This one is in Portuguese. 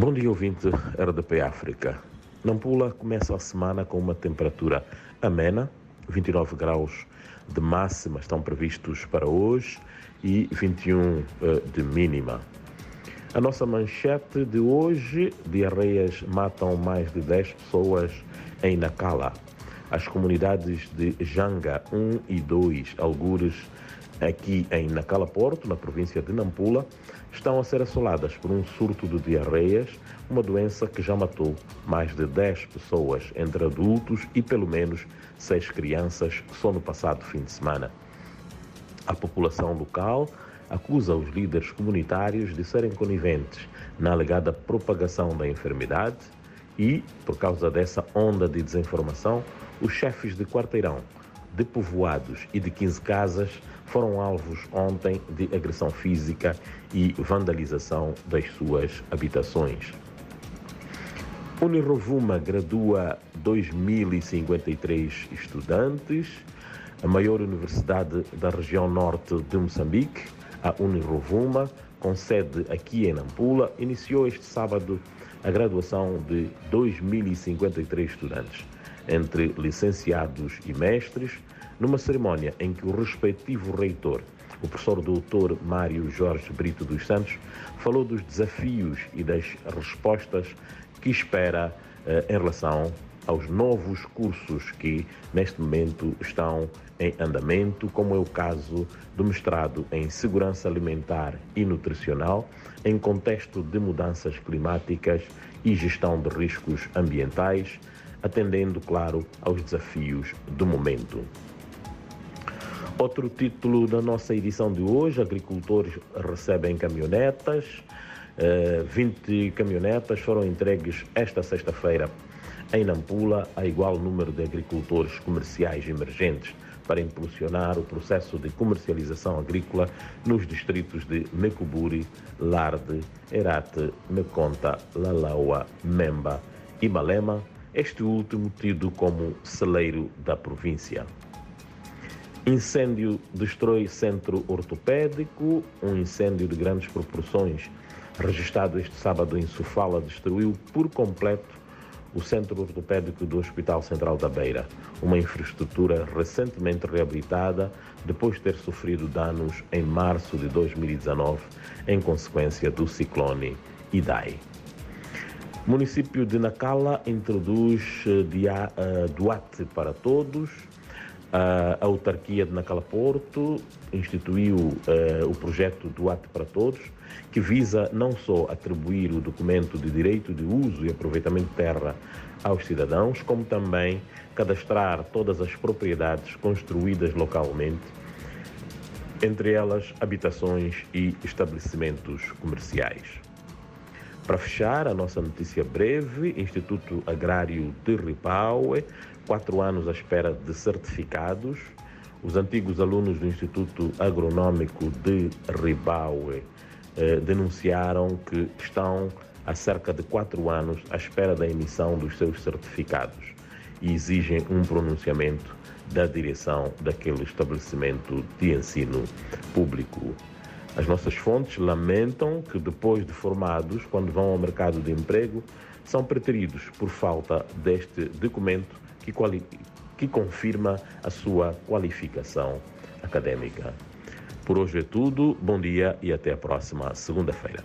Bom dia, ouvinte RDP África. Nampula começa a semana com uma temperatura amena, 29 graus de máxima estão previstos para hoje e 21 eh, de mínima. A nossa manchete de hoje: diarreias matam mais de 10 pessoas em Nacala. As comunidades de Janga 1 e 2, Algures, aqui em Nacala Porto, na província de Nampula, estão a ser assoladas por um surto de diarreias, uma doença que já matou mais de 10 pessoas, entre adultos e pelo menos 6 crianças, só no passado fim de semana. A população local acusa os líderes comunitários de serem coniventes na alegada propagação da enfermidade e, por causa dessa onda de desinformação, os chefes de quarteirão de povoados e de 15 casas foram alvos ontem de agressão física e vandalização das suas habitações. Unirovuma gradua 2.053 estudantes. A maior universidade da região norte de Moçambique, a Unirovuma, com sede aqui em Nampula, iniciou este sábado a graduação de 2.053 estudantes entre licenciados e mestres, numa cerimónia em que o respectivo reitor, o professor doutor Mário Jorge Brito dos Santos, falou dos desafios e das respostas que espera eh, em relação aos novos cursos que neste momento estão em andamento, como é o caso do mestrado em Segurança Alimentar e Nutricional, em contexto de mudanças climáticas e gestão de riscos ambientais, atendendo, claro, aos desafios do momento. Outro título da nossa edição de hoje: agricultores recebem caminhonetas. 20 eh, caminhonetas foram entregues esta sexta-feira em Nampula a igual número de agricultores comerciais emergentes para impulsionar o processo de comercialização agrícola nos distritos de Mecuburi, Larde, Erate, Meconta, Lalaua, Memba e Malema, este último tido como celeiro da província. Incêndio destrói centro ortopédico, um incêndio de grandes proporções, registrado este sábado em Sofala, destruiu por completo o Centro Ortopédico do Hospital Central da Beira, uma infraestrutura recentemente reabilitada depois de ter sofrido danos em março de 2019 em consequência do ciclone Idai. O município de Nacala introduz uh, dia, uh, Duarte para todos. Uh, a autarquia de Nacala Porto instituiu uh, o projeto Duarte para Todos, que visa não só atribuir o documento de direito de uso e aproveitamento de terra aos cidadãos, como também cadastrar todas as propriedades construídas localmente, entre elas habitações e estabelecimentos comerciais. Para fechar a nossa notícia breve, Instituto Agrário de Ripaue, quatro anos à espera de certificados. Os antigos alunos do Instituto Agronômico de Ribaue eh, denunciaram que estão há cerca de quatro anos à espera da emissão dos seus certificados e exigem um pronunciamento da direção daquele estabelecimento de ensino público. As nossas fontes lamentam que, depois de formados, quando vão ao mercado de emprego, são preteridos por falta deste documento que, que confirma a sua qualificação acadêmica. Por hoje é tudo, bom dia e até a próxima segunda-feira.